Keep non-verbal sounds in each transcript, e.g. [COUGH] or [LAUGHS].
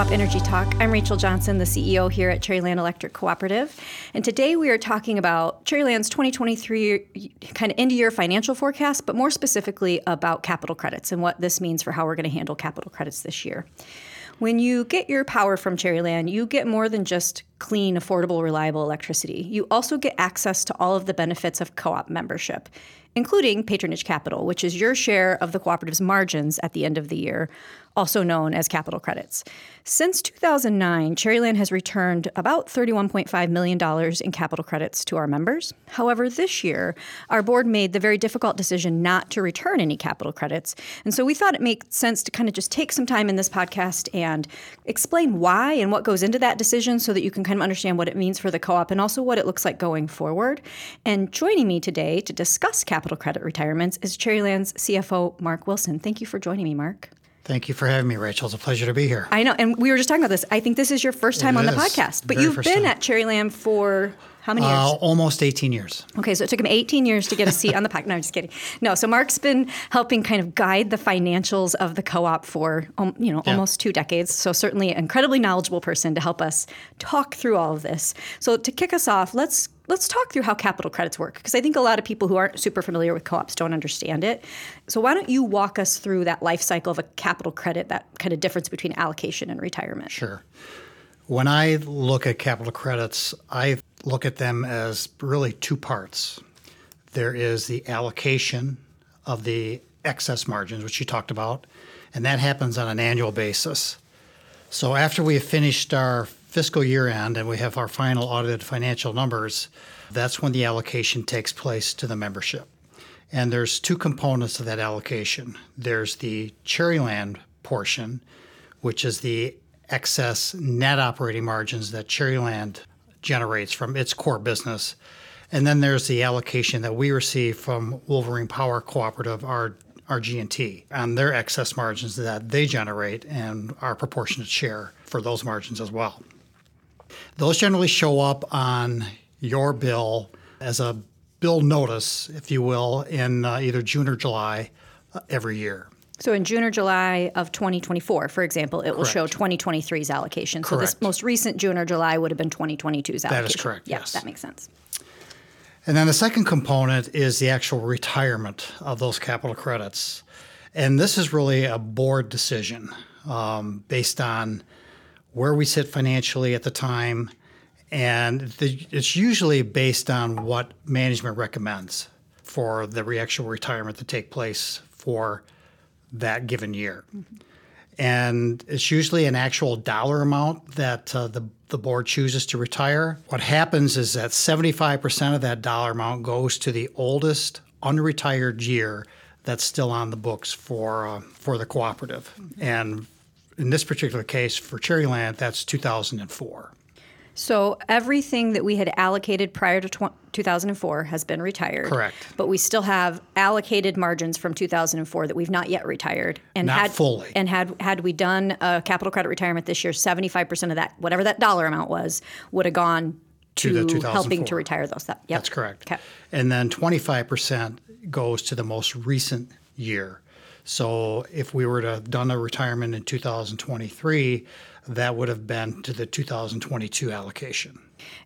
back to Co op Energy Talk. I'm Rachel Johnson, the CEO here at Cherryland Electric Cooperative. And today we are talking about Cherryland's 2023 kind of end of year financial forecast, but more specifically about capital credits and what this means for how we're going to handle capital credits this year. When you get your power from Cherryland, you get more than just clean, affordable, reliable electricity. You also get access to all of the benefits of co op membership, including patronage capital, which is your share of the cooperative's margins at the end of the year, also known as capital credits. Since 2009, Cherryland has returned about $31.5 million in capital credits to our members. However, this year, our board made the very difficult decision not to return any capital credits. And so we thought it made sense to kind of just take some time in this podcast and explain why and what goes into that decision so that you can kind of understand what it means for the co op and also what it looks like going forward. And joining me today to discuss capital credit retirements is Cherryland's CFO, Mark Wilson. Thank you for joining me, Mark. Thank you for having me, Rachel. It's a pleasure to be here. I know, and we were just talking about this. I think this is your first time It on the podcast, but Very you've been time. at Cherryland for how many years? Uh, almost 18 years. Okay, so it took him 18 years to get a seat on the [LAUGHS] podcast. No, I'm just kidding. No, so Mark's been helping kind of guide the financials of the co-op for um, you know Yeah. almost two decades. So certainly an incredibly knowledgeable person to help us talk through all of this. So to kick us off, let's let's talk through how capital credits work because I think a lot of people who aren't super familiar with co-ops don't understand it. So why don't you walk us through that life cycle of a capital credit, that kind of difference between allocation and retirement? Sure. When I look at capital credits, I look at them as really two parts. There is the allocation of the excess margins, which you talked about, and that happens on an annual basis. So after we have finished our fiscal year end and we have our final audited financial numbers, that's when the allocation takes place to the membership. And there's two components of that allocation. There's the Cherryland portion, which is the excess net operating margins that Cherryland generates from its core business. And then there's the allocation that we receive from Wolverine Power Cooperative, our G&T, on their excess margins that they generate and our proportionate share for those margins as well. Those generally show up on your bill as a bill notice, if you will, in uh, either June or July uh, every year. So in June or July of 2024, for example, it will show 2023's allocation. Correct. So this most recent June or July would have been 2022's allocation. is correct, Yeah, yes. that makes sense. And then the second component is the actual retirement of those capital credits. And this is really a board decision um, based on where we sit financially at the time. And the, it's usually based on what management recommends for the actual retirement to take place for that given year. And it's usually an actual dollar amount that uh, the, the board chooses to retire. What happens is that 75% of that dollar amount goes to the oldest unretired year that's still on the books for, uh, for the cooperative. And in this particular case, for Cherryland, that's 2004. So everything that we had allocated prior to tw- 2004 has been retired. Correct. But we still have allocated margins from 2004 that we've not yet retired. And Not had, fully. And had had we done a capital credit retirement this year, 75% of that, whatever that dollar amount was, would have gone To to, helping to retire those. That, yep. That's correct. Okay. And then 25% goes to the most recent year. So if we were to have done a retirement in 2023, that would have been to the 2022 allocation.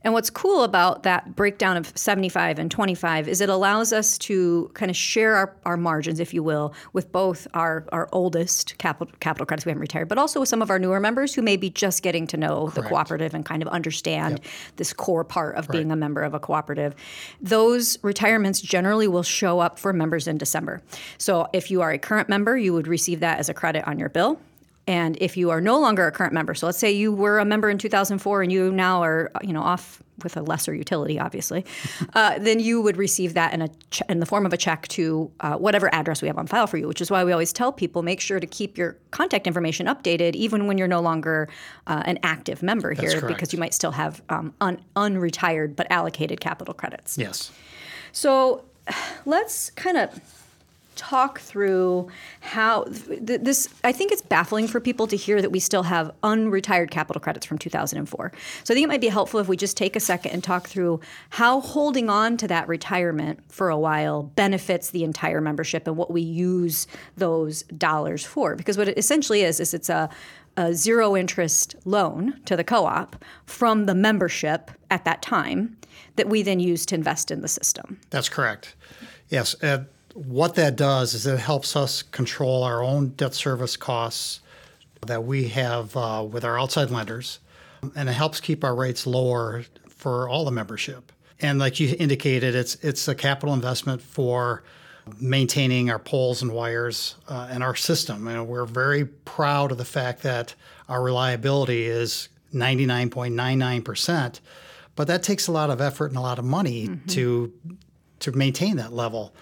And what's cool about that breakdown of 75 and 25 is it allows us to kind of share our, our margins, if you will, with both our, our oldest capital, capital credits we haven't retired, but also with some of our newer members who may be just getting to know the cooperative and kind of understand this core part of being a member of a cooperative. Those retirements generally will show up for members in December. So if you are a current member, you would receive that as a credit on your bill. And if you are no longer a current member, so let's say you were a member in 2004 and you now are, you know, off with a lesser utility, obviously, [LAUGHS] uh, then you would receive that in a ch- in the form of a check to uh, whatever address we have on file for you. Which is why we always tell people make sure to keep your contact information updated, even when you're no longer uh, an active member here, correct. because you might still have um, un- unretired but allocated capital credits. Yes. So [SIGHS] let's kind of talk through how th- this I think it's baffling for people to hear that we still have unretired capital credits from 2004. So I think it might be helpful if we just take a second and talk through how holding on to that retirement for a while benefits the entire membership and what we use those dollars for because what it essentially is is it's a a zero interest loan to the co-op from the membership at that time that we then use to invest in the system. That's correct. Yes, uh, what that does is it helps us control our own debt service costs that we have uh, with our outside lenders, and it helps keep our rates lower for all the membership. And like you indicated, it's it's a capital investment for maintaining our poles and wires uh, and our system. And we're very proud of the fact that our reliability is 99.99%, but that takes a lot of effort and a lot of money mm-hmm. to to maintain that level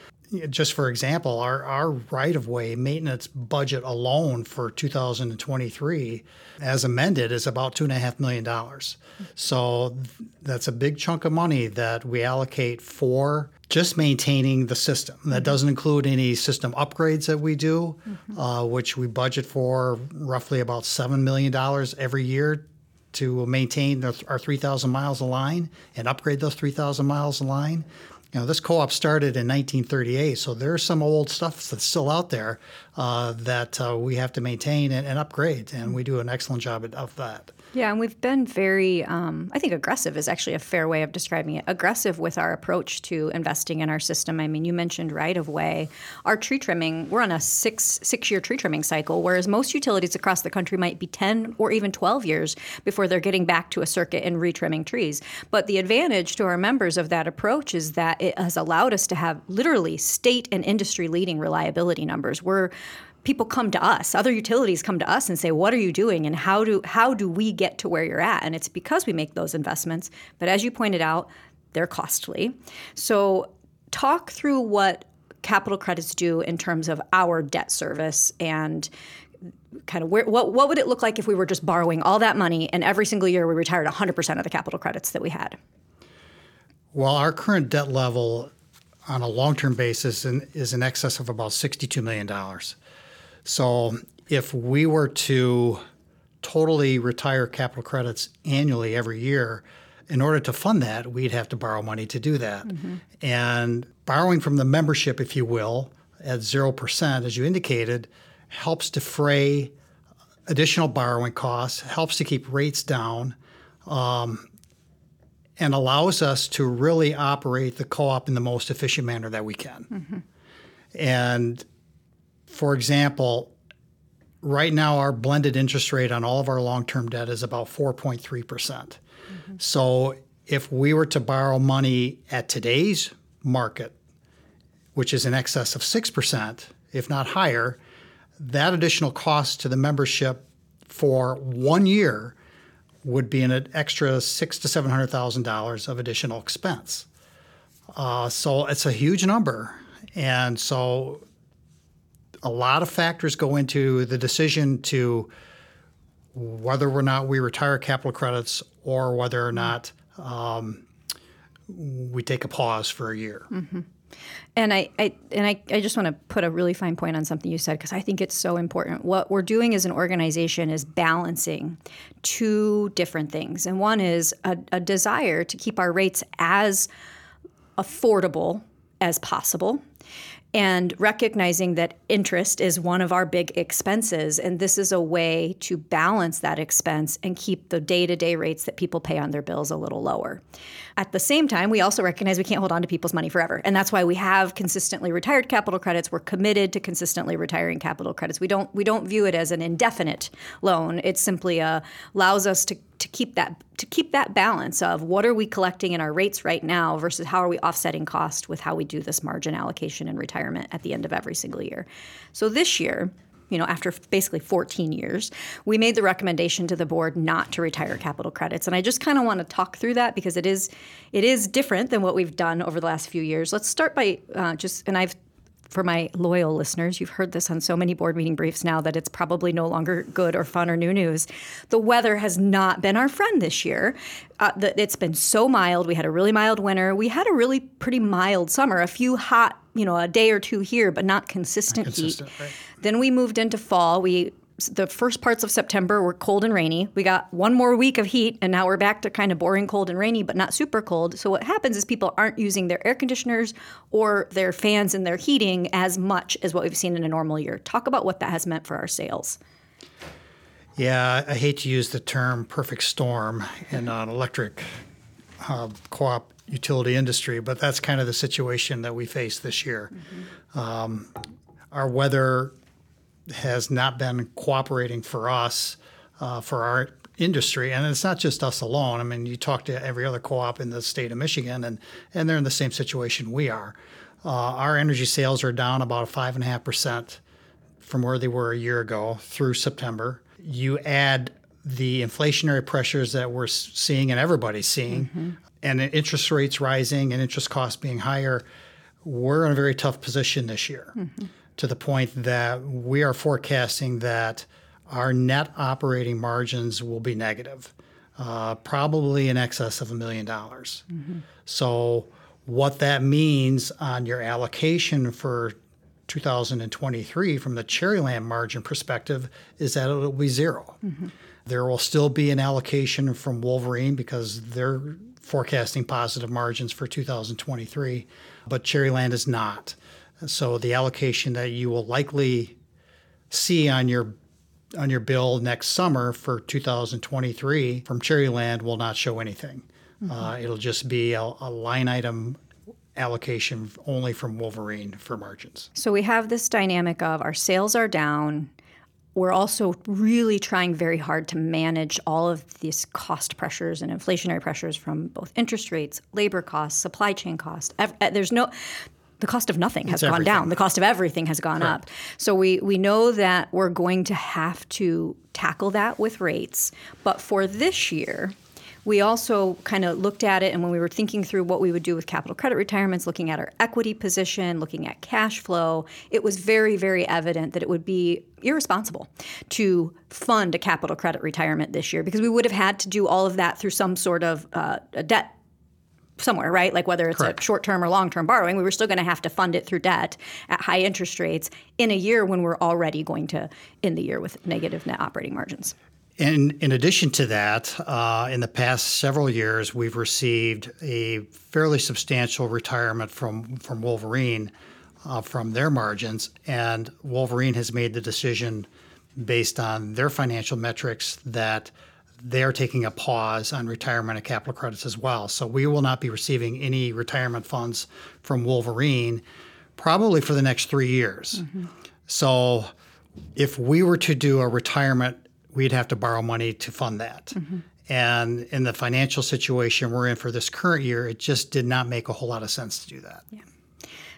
just for example, our, our right of way maintenance budget alone for 2023, as amended, is about $2.5 million. So that's a big chunk of money that we allocate for just maintaining the system. That mm-hmm. doesn't include any system upgrades that we do, mm-hmm. uh, which we budget for roughly about $7 million every year to maintain our 3,000 miles of line and upgrade those 3,000 miles of line. You know, this co-op started in 1938, so there's some old stuff that's still out there uh, that uh, we have to maintain and, and, upgrade, and we do an excellent job of that. Yeah, and we've been very, um, I think aggressive is actually a fair way of describing it. Aggressive with our approach to investing in our system. I mean, you mentioned right of way. Our tree trimming, we're on a six six year tree trimming cycle, whereas most utilities across the country might be 10 or even 12 years before they're getting back to a circuit and retrimming trees. But the advantage to our members of that approach is that it has allowed us to have literally state and industry leading reliability numbers. We're people come to us other utilities come to us and say what are you doing and how do how do we get to where you're at and it's because we make those investments but as you pointed out they're costly so talk through what capital credits do in terms of our debt service and kind of where, what, what would it look like if we were just borrowing all that money and every single year we retired 100% of the capital credits that we had well our current debt level on a long-term basis is in excess of about $62 million so if we were to totally retire capital credits annually every year, in order to fund that, we'd have to borrow money to do that. Mm-hmm. And borrowing from the membership, if you will, at 0%, as you indicated, helps defray additional borrowing costs, helps to keep rates down, um, and allows us to really operate the co op in the most efficient manner that we can. Mm-hmm. And for example, right now our blended interest rate on all of our long-term debt is about 4.3%. percent mm hmm So if we were to borrow money at today's market, which is in excess of 6%, if not higher, that additional cost to the membership for one year would be an extra six to seven hundred thousand dollars of additional expense. Uh, so it's a huge number, and so a lot of factors go into the decision to whether or not we retire capital credits or whether or not um, we take a pause for a year. Mm-hmm. And I, I, and I, I just want to put a really fine point on something you said because I think it's so important. What we're doing as an organization is balancing two different things, and one is a, a desire to keep our rates as affordable as possible and recognizing that interest is one of our big expenses. And this is a way to balance that expense and keep the day to day rates that people pay on their bills a little lower. At the same time, we also recognize we can't hold on to people's money forever. And that's why we have consistently retired capital credits. We're committed to consistently retiring capital credits. We don't we don't view it as an indefinite loan. It simply uh, allows us to to keep that to keep that balance of what are we collecting in our rates right now versus how are we offsetting cost with how we do this margin allocation and retirement at the end of every single year. So this year, you know, after basically 14 years, we made the recommendation to the board not to retire capital credits. And I just kind of want to talk through that because it is it is different than what we've done over the last few years. Let's start by uh, just, and I've for my loyal listeners, you've heard this on so many board meeting briefs now that it's probably no longer good or fun or new news. The weather has not been our friend this year. Uh, the, it's been so mild. We had a really mild winter. We had a really pretty mild summer. A few hot, you know, a day or two here, but not consistent, Not consistent, heat. right. Then we moved into fall. We the first parts of September were cold and rainy. We got one more week of heat, and now we're back to kind of boring cold and rainy, but not super cold. So what happens is people aren't using their air conditioners or their fans and their heating as much as what we've seen in a normal year. Talk about what that has meant for our sales. Yeah, I hate to use the term perfect storm in an electric uh, co op utility industry, but that's kind of the situation that we face this year. Um, our weather has not been cooperating for us, uh, for our industry, and it's not just us alone. I mean, you talk to every other co-op in the state of Michigan, and and they're in the same situation we are. Uh, our energy sales are down about five and a half percent from where they were a year ago through September. You add the inflationary pressures that we're seeing and everybody's seeing, and the interest rates rising and interest costs being higher, we're in a very tough position this year to the point that we are forecasting that our net operating margins will be negative, uh, probably in excess of a million dollars. So, what that means on your allocation for 2023 from the Cherryland margin perspective is that it'll be 0 There will still be an allocation from Wolverine because they're forecasting positive margins for 2023, but Cherryland is not. So the allocation that you will likely see on your on your bill next summer for 2023 from Cherryland will not show anything. Uh, it'll just be a, a line item allocation only from Wolverine for margins. So we have this dynamic of our sales are down. We're also really trying very hard to manage all of these cost pressures and inflationary pressures from both interest rates, labor costs, supply chain costs. Uh, There's no the cost of nothing has It's gone down. The cost of everything has gone up. So we we know that we're going to have to tackle that with rates. But for this year, we also kind of looked at it, and when we were thinking through what we would do with capital credit retirements, looking at our equity position, looking at cash flow, it was very, very evident that it would be irresponsible to fund a capital credit retirement this year because we would have had to do all of that through some sort of uh, a debt somewhere, right? Like whether it's Correct. a short term or long term borrowing, we were still going to have to fund it through debt at high interest rates in a year when we're already going to end the year with negative net operating margins. In, in addition to that, uh, in the past several years, we've received a fairly substantial retirement from, from Wolverine uh, from their margins, and Wolverine has made the decision based on their financial metrics that they're taking a pause on retirement of capital credits as well. So we will not be receiving any retirement funds from Wolverine probably for the next three years. Mm-hmm. So if we were to do a retirement, we'd have to borrow money to fund that. Mm-hmm. And in the financial situation we're in for this current year, it just did not make a whole lot of sense to do that.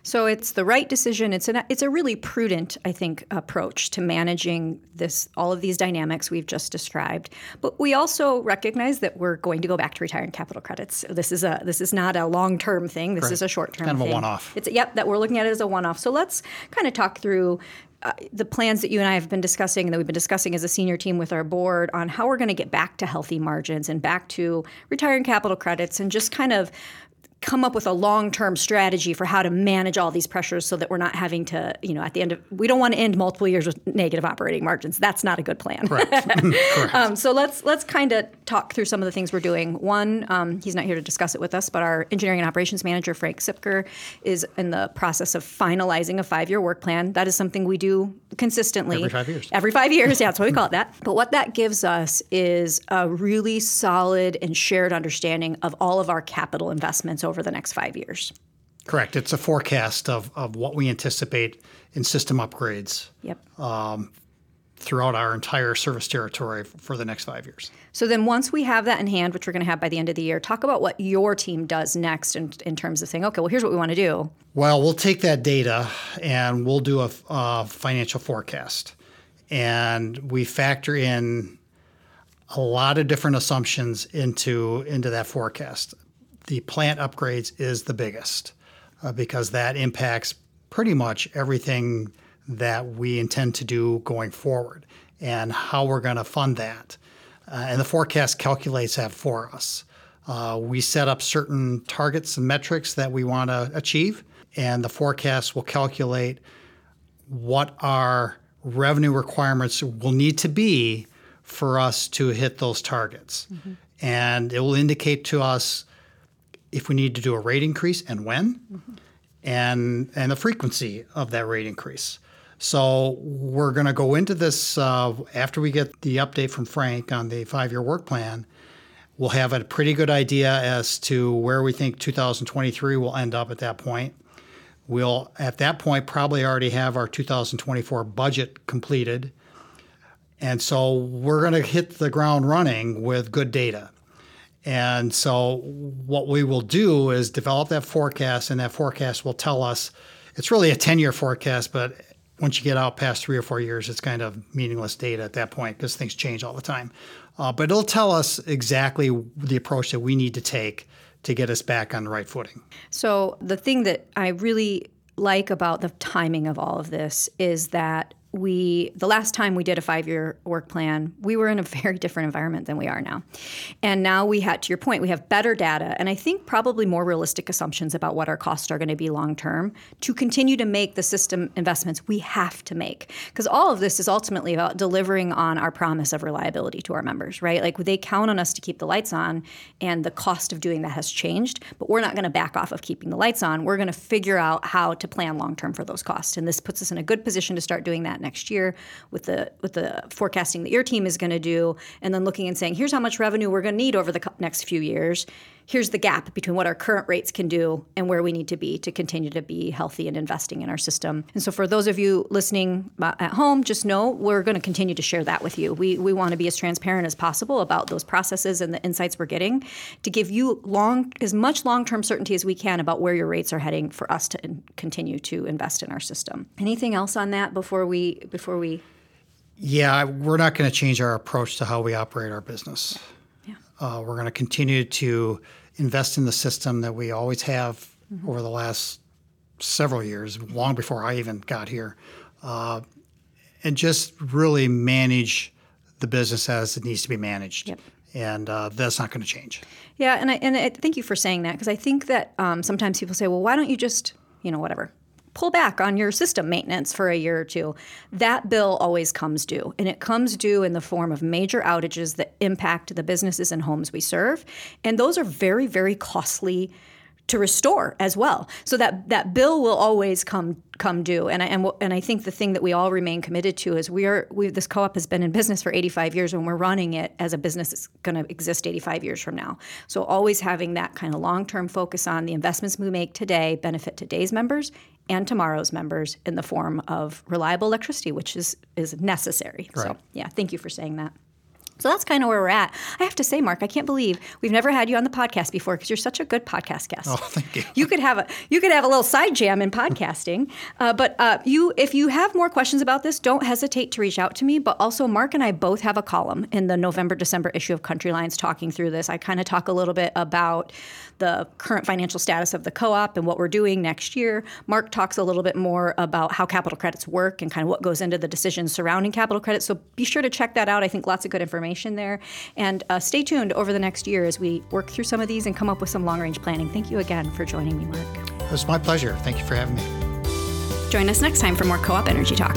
So it's the right decision. It's an it's a really prudent, I think, approach to managing this all of these dynamics we've just described. But we also recognize that we're going to go back to retiring capital credits. This is a this is not a long term thing. This is a short term Kind of a thing. one-off. It's yep that we're looking at it as a one off. So let's kind of talk through. Uh, the plans that you and I have been discussing, and that we've been discussing as a senior team with our board, on how we're going to get back to healthy margins and back to retiring capital credits, and just kind of come up with a long-term strategy for how to manage all these pressures so that we're not having to, you know, at the end of we don't want to end multiple years with negative operating margins. That's not a good plan. [LAUGHS] [LAUGHS] um, so let's let's kind of talk through some of the things we're doing. One, um, he's not here to discuss it with us, but our engineering and operations manager Frank Sipker is in the process of finalizing a five-year work plan. That is something we do consistently Every five years. Every five years, yeah, that's what we call it [LAUGHS] that. But what that gives us is a really solid and shared understanding of all of our capital investments over the next five years. Correct. It's a forecast of, of what we anticipate in system upgrades Yep. Um, throughout our entire service territory for the next five years. So then once we have that in hand, which we're going to have by the end of the year, talk about what your team does next in, in terms of saying, okay, well, here's what we want to do. Well, we'll take that data and we'll do a, a financial forecast. And we factor in a lot of different assumptions into, into that forecast. The plant upgrades is the biggest uh, because that impacts pretty much everything that we intend to do going forward and how we're going to fund that. Uh, and the forecast calculates that for us. Uh, we set up certain targets and metrics that we want to achieve, and the forecast will calculate what our revenue requirements will need to be for us to hit those targets. Mm-hmm. And it will indicate to us if we need to do a rate increase and when, mm-hmm. and, and the frequency of that rate increase. So we're going to go into this uh, after we get the update from Frank on the five year work plan. We'll have a pretty good idea as to where we think 2023 will end up at that point. We'll, at that point, probably already have our 2024 budget completed. And so we're going to hit the ground running with good data. And so what we will do is develop that forecast, and that forecast will tell us it's really a 10 year forecast, but once you get out past three or four years, it's kind of meaningless data at that point because things change all the time. Uh, but it'll tell us exactly the approach that we need to take to get us back on the right footing. So, the thing that I really like about the timing of all of this is that we the last time we did a five year work plan, we were in a [LAUGHS] very different environment than we are now. And now we had, to your point, we have better data and I think probably more realistic assumptions about what our costs are going to be long term to continue to make the system investments we have to make. Because all of this is ultimately about delivering on our promise of reliability to our members, right? Like they count on us to keep the lights on, and the cost of doing that has changed, but we're not going to back off of keeping the lights on. We're going to figure out how to plan long term for those costs. And this puts us in a good position to start doing that next year with the with the forecasting that your team is going to do, and then looking and saying, here's how much revenue we're going to need over the next few years. Here's the gap between what our current rates can do and where we need to be to continue to be healthy and investing in our system. And so, for those of you listening uh, at home, just know we're going to continue to share that with you. We, we want to be as transparent as possible about those processes and the insights we're getting to give you long as much long term certainty as we can about where your rates are heading for us to in, continue to invest in our system. Anything else on that before we before we? Yeah, we're not going to change our approach to how we operate our business. Uh, we're going to continue to invest in the system that we always have mm-hmm. over the last several years, long before I even got here, uh, and just really manage the business as it needs to be managed. Yep. And uh, that's not going to change. Yeah, and I, and I thank you for saying that because I think that um, sometimes people say, well, why don't you just, you know, whatever, pull back on your system maintenance for a year or two. That bill always comes due, and it comes due in the form of major outages that impact the businesses and homes we serve. And those are very, very costly to restore as well. So that that bill will always come come due. And I, and and I think the thing that we all remain committed to is we are we this co-op has been in business for 85 years and we're running it as a business that's going to exist 85 years from now. So always having that kind of long-term focus on the investments we make today benefit today's members and tomorrow's members in the form of reliable electricity, which is is necessary. Right. So yeah, thank you for saying that. So that's kind of where we're at. I have to say, Mark, I can't believe we've never had you on the podcast before because you're such a good podcast guest. Oh, thank you. You could have a you could have a little side jam in podcasting. [LAUGHS] Uh, but uh, you, if you have more questions about this, don't hesitate to reach out to me. But also, Mark and I both have a column in the November December issue of Country Lines talking through this. I kind of talk a little bit about the current financial status of the co-op and what we're doing next year. Mark talks a little bit more about how capital credits work and kind of what goes into the decisions surrounding capital credits. So be sure to check that out. I think lots of good information there. And uh, stay tuned over the next year as we work through some of these and come up with some long-range planning. Thank you again for joining me, Mark. It was my pleasure. Thank you for having me. Join us next time for more Co op Energy Talk.